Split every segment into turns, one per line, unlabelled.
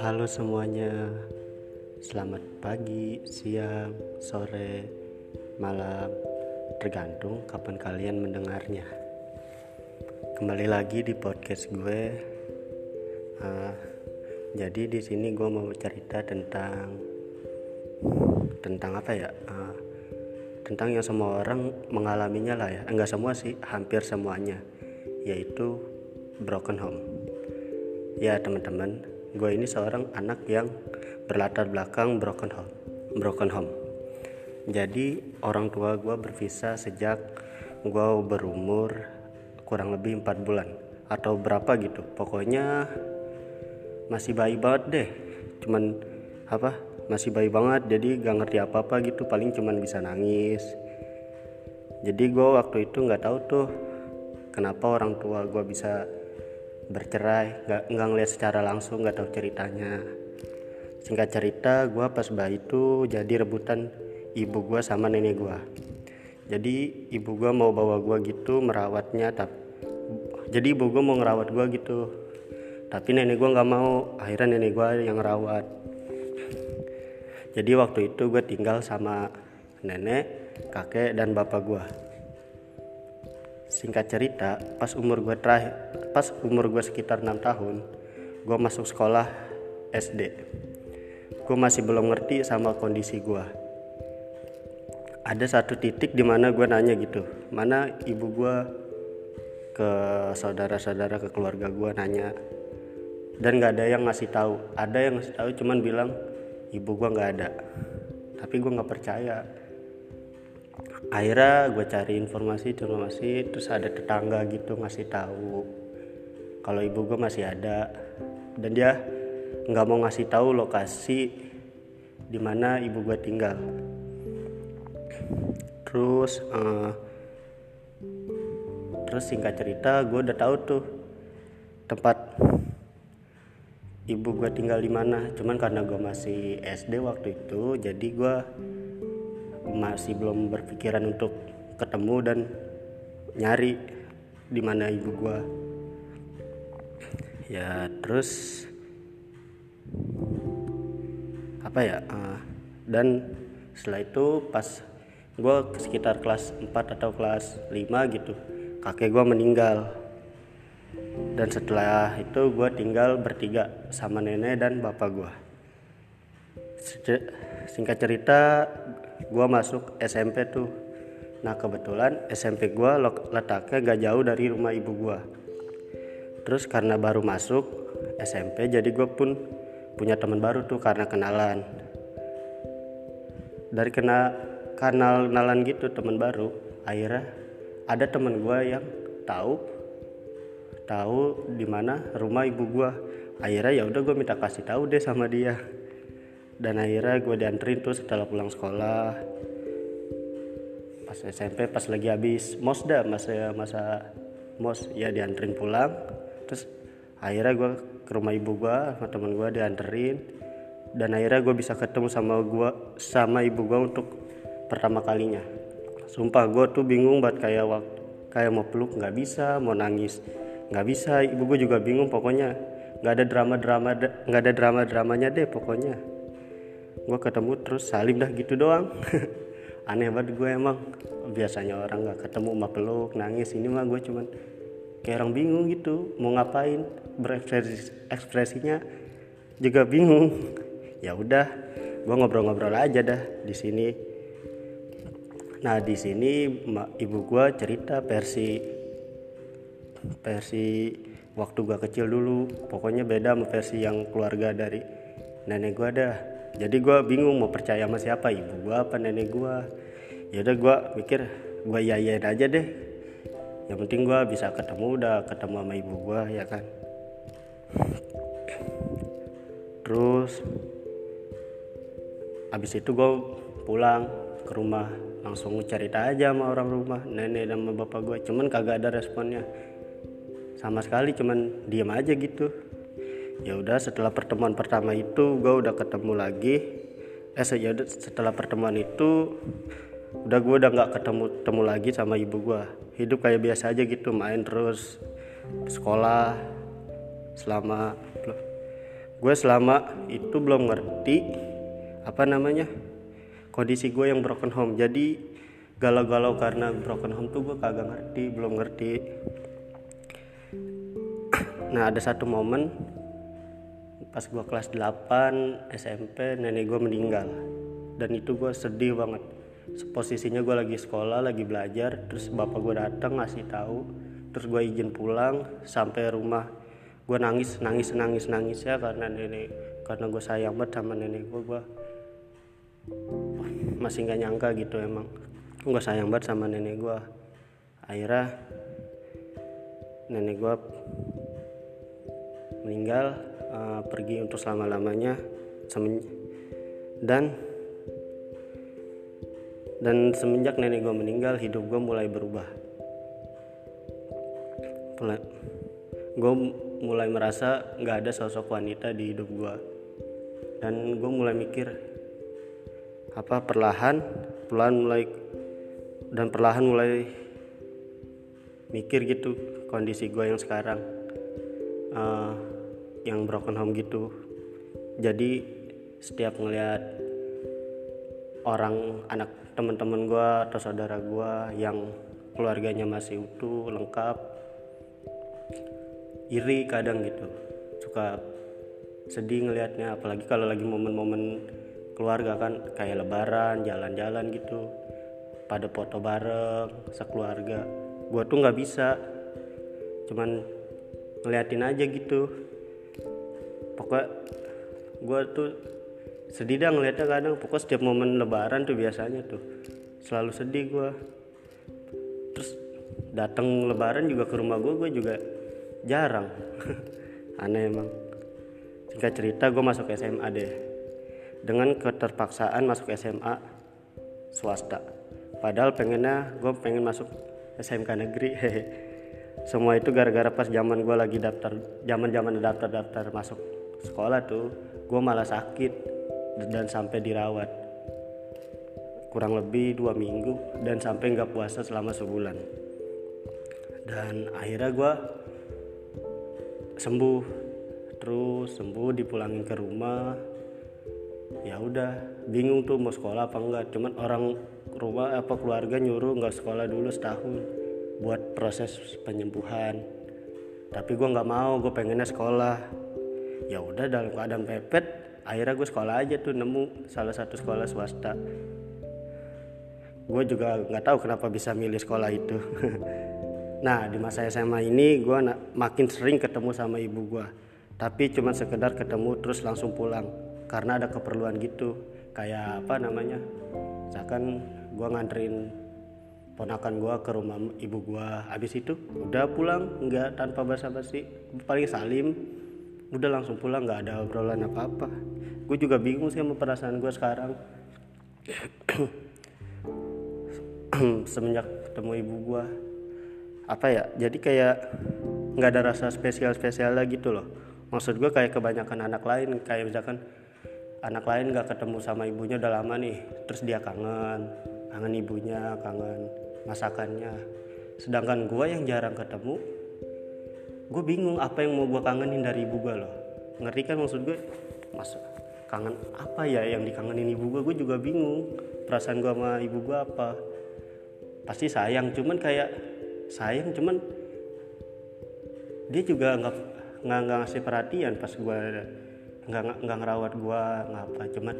Halo semuanya, selamat pagi, siang, sore, malam, tergantung kapan kalian mendengarnya. Kembali lagi di podcast gue. Uh, jadi di sini gue mau cerita tentang tentang apa ya? Uh, tentang yang semua orang mengalaminya lah ya. Enggak semua sih, hampir semuanya, yaitu broken home. Ya teman-teman, gue ini seorang anak yang berlatar belakang broken home broken home. Jadi orang tua gue berpisah sejak gue berumur kurang lebih empat bulan atau berapa gitu. Pokoknya masih bayi banget deh. Cuman apa masih bayi banget jadi gak ngerti apa apa gitu. Paling cuman bisa nangis. Jadi gue waktu itu nggak tahu tuh kenapa orang tua gue bisa bercerai nggak nggak ngeliat secara langsung nggak tahu ceritanya. Singkat cerita gue pas bayi itu jadi rebutan ibu gue sama nenek gue jadi ibu gue mau bawa gue gitu merawatnya tapi jadi ibu gue mau ngerawat gue gitu tapi nenek gue nggak mau. Akhirnya nenek gue yang ngerawat. Jadi waktu itu gue tinggal sama nenek kakek dan bapak gue singkat cerita pas umur gue terakhir pas umur gue sekitar 6 tahun gue masuk sekolah SD gue masih belum ngerti sama kondisi gue ada satu titik di mana gue nanya gitu mana ibu gue ke saudara-saudara ke keluarga gue nanya. Dan nggak ada yang ngasih tahu. Ada yang ngasih tahu cuman bilang ibu gue nggak ada. Tapi gue nggak percaya akhirnya gue cari informasi informasi terus ada tetangga gitu ngasih tahu. Kalau ibu gue masih ada. Dan dia nggak mau ngasih tahu lokasi di mana ibu gue tinggal. Terus uh, terus singkat cerita gue udah tahu tuh tempat ibu gue tinggal di mana. Cuman karena gue masih SD waktu itu jadi gue masih belum berpikiran untuk ketemu dan nyari di mana ibu gua. Ya terus apa ya uh, dan setelah itu pas gue sekitar kelas 4 atau kelas 5 gitu kakek gue meninggal. Dan setelah itu gue tinggal bertiga sama nenek dan bapak gue singkat cerita gue masuk SMP tuh. Nah kebetulan SMP gue letaknya gak jauh dari rumah ibu gue terus karena baru masuk SMP jadi gue pun punya teman baru tuh karena kenalan. Dari kena kenal kenalan gitu teman baru akhirnya ada teman gue yang tahu tahu di mana rumah ibu gue akhirnya ya udah gue minta kasih tahu deh sama dia dan akhirnya gue dianterin tuh setelah pulang sekolah. Pas SMP pas lagi habis mos dah masa masa mos ya dianterin pulang. Terus akhirnya gue ke rumah ibu gue sama teman gue dianterin. Dan akhirnya gue bisa ketemu sama gue sama ibu gue untuk pertama kalinya. Sumpah gue tuh bingung buat kayak waktu kayak mau peluk nggak bisa mau nangis nggak bisa. Ibu gue juga bingung pokoknya nggak ada drama drama nggak ada drama dramanya deh pokoknya gue ketemu terus salim dah gitu doang. Aneh banget gue emang. Biasanya orang nggak ketemu mah peluk nangis. Ini mah gue cuman kayak orang bingung gitu. Mau ngapain? Berekspresi ekspresinya juga bingung. Ya udah gue ngobrol-ngobrol aja dah di sini. Nah di sini ibu gue cerita versi versi waktu gue kecil dulu. Pokoknya beda sama versi yang keluarga dari nenek gue dah jadi gue bingung mau percaya sama siapa ibu gue apa nenek gue ya udah gue mikir gue yayain aja deh. Yang penting gue bisa ketemu udah ketemu sama ibu gue ya kan? Terus abis itu gue pulang ke rumah langsung cerita aja sama orang rumah nenek dan sama bapak gue cuman kagak ada responnya. Sama sekali cuman diem aja gitu ya udah setelah pertemuan pertama itu gue udah ketemu lagi. Eh ya setelah pertemuan itu udah gue udah nggak ketemu temu lagi sama ibu gue hidup kayak biasa aja gitu main terus sekolah selama gue selama itu belum ngerti apa namanya kondisi gue yang broken home. Jadi galau-galau karena broken home tuh gue kagak ngerti belum ngerti. Nah ada satu momen pas gue kelas 8 SMP nenek gue meninggal. Dan itu gue sedih banget. Posisinya gue lagi sekolah lagi belajar terus bapak gue datang ngasih tahu. Terus gue izin pulang sampai rumah. Gue nangis nangis nangis nangis ya karena nenek karena gue sayang banget sama nenek gue gue masih nggak nyangka gitu emang. Gue sayang banget sama nenek gue akhirnya nenek gue meninggal uh, pergi untuk selama lamanya dan dan semenjak nenek gue meninggal hidup gue mulai berubah. Gue mulai merasa nggak ada sosok wanita di hidup gue dan gue mulai mikir apa perlahan perlahan mulai dan perlahan mulai mikir gitu kondisi gue yang sekarang. Uh, yang broken home gitu. Jadi setiap ngeliat orang anak teman-teman gue atau saudara gue yang keluarganya masih utuh lengkap iri kadang gitu. Suka sedih ngelihatnya apalagi kalau lagi momen-momen keluarga kan kayak lebaran jalan-jalan gitu pada foto bareng sekeluarga. Gue tuh nggak bisa cuman ngeliatin aja gitu pokoknya gue tuh sedih dah ngeliatnya kadang. Pokoknya setiap momen lebaran tuh biasanya tuh selalu sedih gue terus datang lebaran juga ke rumah gue gue juga jarang. Aneh emang. Singkat cerita gue masuk SMA deh. Dengan keterpaksaan masuk SMA swasta. Padahal pengennya gue pengen masuk SMK negeri. Semua itu gara-gara pas zaman gue lagi daftar zaman zaman daftar daftar masuk sekolah tuh gue malah sakit dan sampai dirawat. Kurang lebih dua minggu dan sampai nggak puasa selama sebulan. Dan akhirnya gue sembuh. Terus sembuh dipulangin ke rumah. Ya udah bingung tuh mau sekolah apa enggak cuman orang rumah apa keluarga nyuruh nggak sekolah dulu setahun buat proses penyembuhan. Tapi gue nggak mau gue pengennya sekolah ya udah dalam keadaan pepet akhirnya gue sekolah aja tuh nemu salah satu sekolah swasta. Gue juga nggak tahu kenapa bisa milih sekolah itu. Nah di masa SMA ini gue makin sering ketemu sama ibu gue tapi cuma sekedar ketemu terus langsung pulang karena ada keperluan gitu. Kayak apa namanya? Misalkan gue nganterin ponakan gue ke rumah ibu gue habis itu udah pulang nggak tanpa basa-basi. Paling salim udah langsung pulang nggak ada obrolan apa-apa. Gue juga bingung sih sama perasaan gue sekarang. Semenjak ketemu ibu gue apa ya jadi kayak nggak ada rasa spesial spesial lagi gitu loh. Maksud gue kayak kebanyakan anak lain kayak misalkan anak lain nggak ketemu sama ibunya udah lama nih terus dia kangen. Kangen ibunya kangen masakannya. Sedangkan gue yang jarang ketemu gue bingung apa yang mau gue kangenin dari ibu gue loh. Ngerti kan maksud gue mas kangen apa ya yang dikangenin ibu gue gue juga bingung perasaan gue sama ibu gue apa. Pasti sayang cuman kayak sayang cuman dia juga nggak nggak ngasih perhatian pas gue nggak nggak ngerawat gue ngapa cuman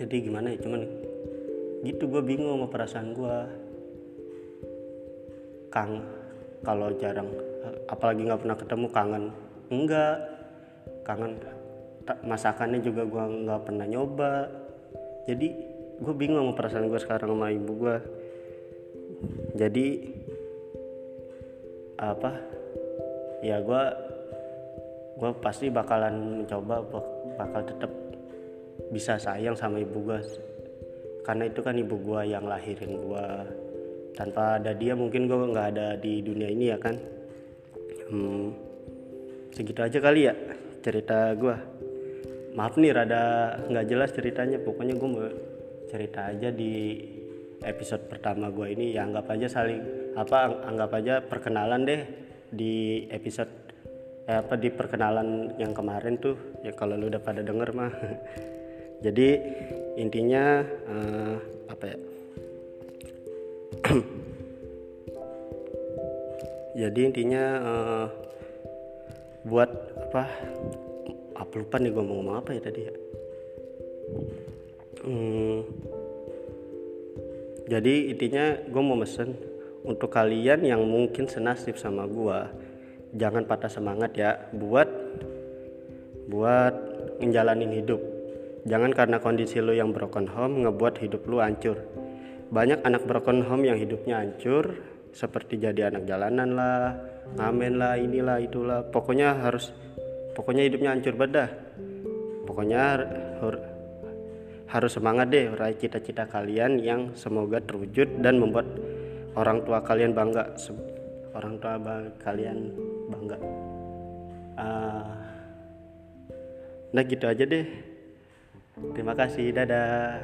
jadi gimana ya cuman gitu gue bingung sama perasaan gue kang kalau jarang apalagi nggak pernah ketemu kangen. Enggak. Kangen. Masakannya juga gue nggak pernah nyoba. Jadi gue bingung sama perasaan gue sekarang sama ibu gue jadi apa? Ya gue gue pasti bakalan mencoba bakal tetap bisa sayang sama ibu gue karena itu kan ibu gue yang lahirin gue tanpa ada dia mungkin gue nggak ada di dunia ini ya kan hmm, segitu aja kali ya cerita gue maaf nih rada nggak jelas ceritanya. Pokoknya gue mau cerita aja di episode pertama gue ini. Ya anggap aja saling apa anggap aja perkenalan deh di episode eh, apa di perkenalan yang kemarin tuh. Ya kalau lu udah pada denger mah. Jadi intinya uh, apa ya jadi intinya uh, buat apa apa lupa nih gue mau ngomong apa ya tadi ya? Hmm, jadi intinya gue mau mesen untuk kalian yang mungkin senasib sama gue jangan patah semangat ya buat buat menjalanin hidup. Jangan karena kondisi lo yang broken home ngebuat hidup lo hancur. Banyak anak broken home yang hidupnya hancur seperti jadi anak jalanan lah ngamen lah inilah itulah. Pokoknya harus pokoknya hidupnya hancur bedah pokoknya harus semangat deh raih cita-cita kalian yang semoga terwujud dan membuat orang tua kalian bangga. Orang tua kalian bangga. Uh, nah gitu aja deh. Terima kasih dadah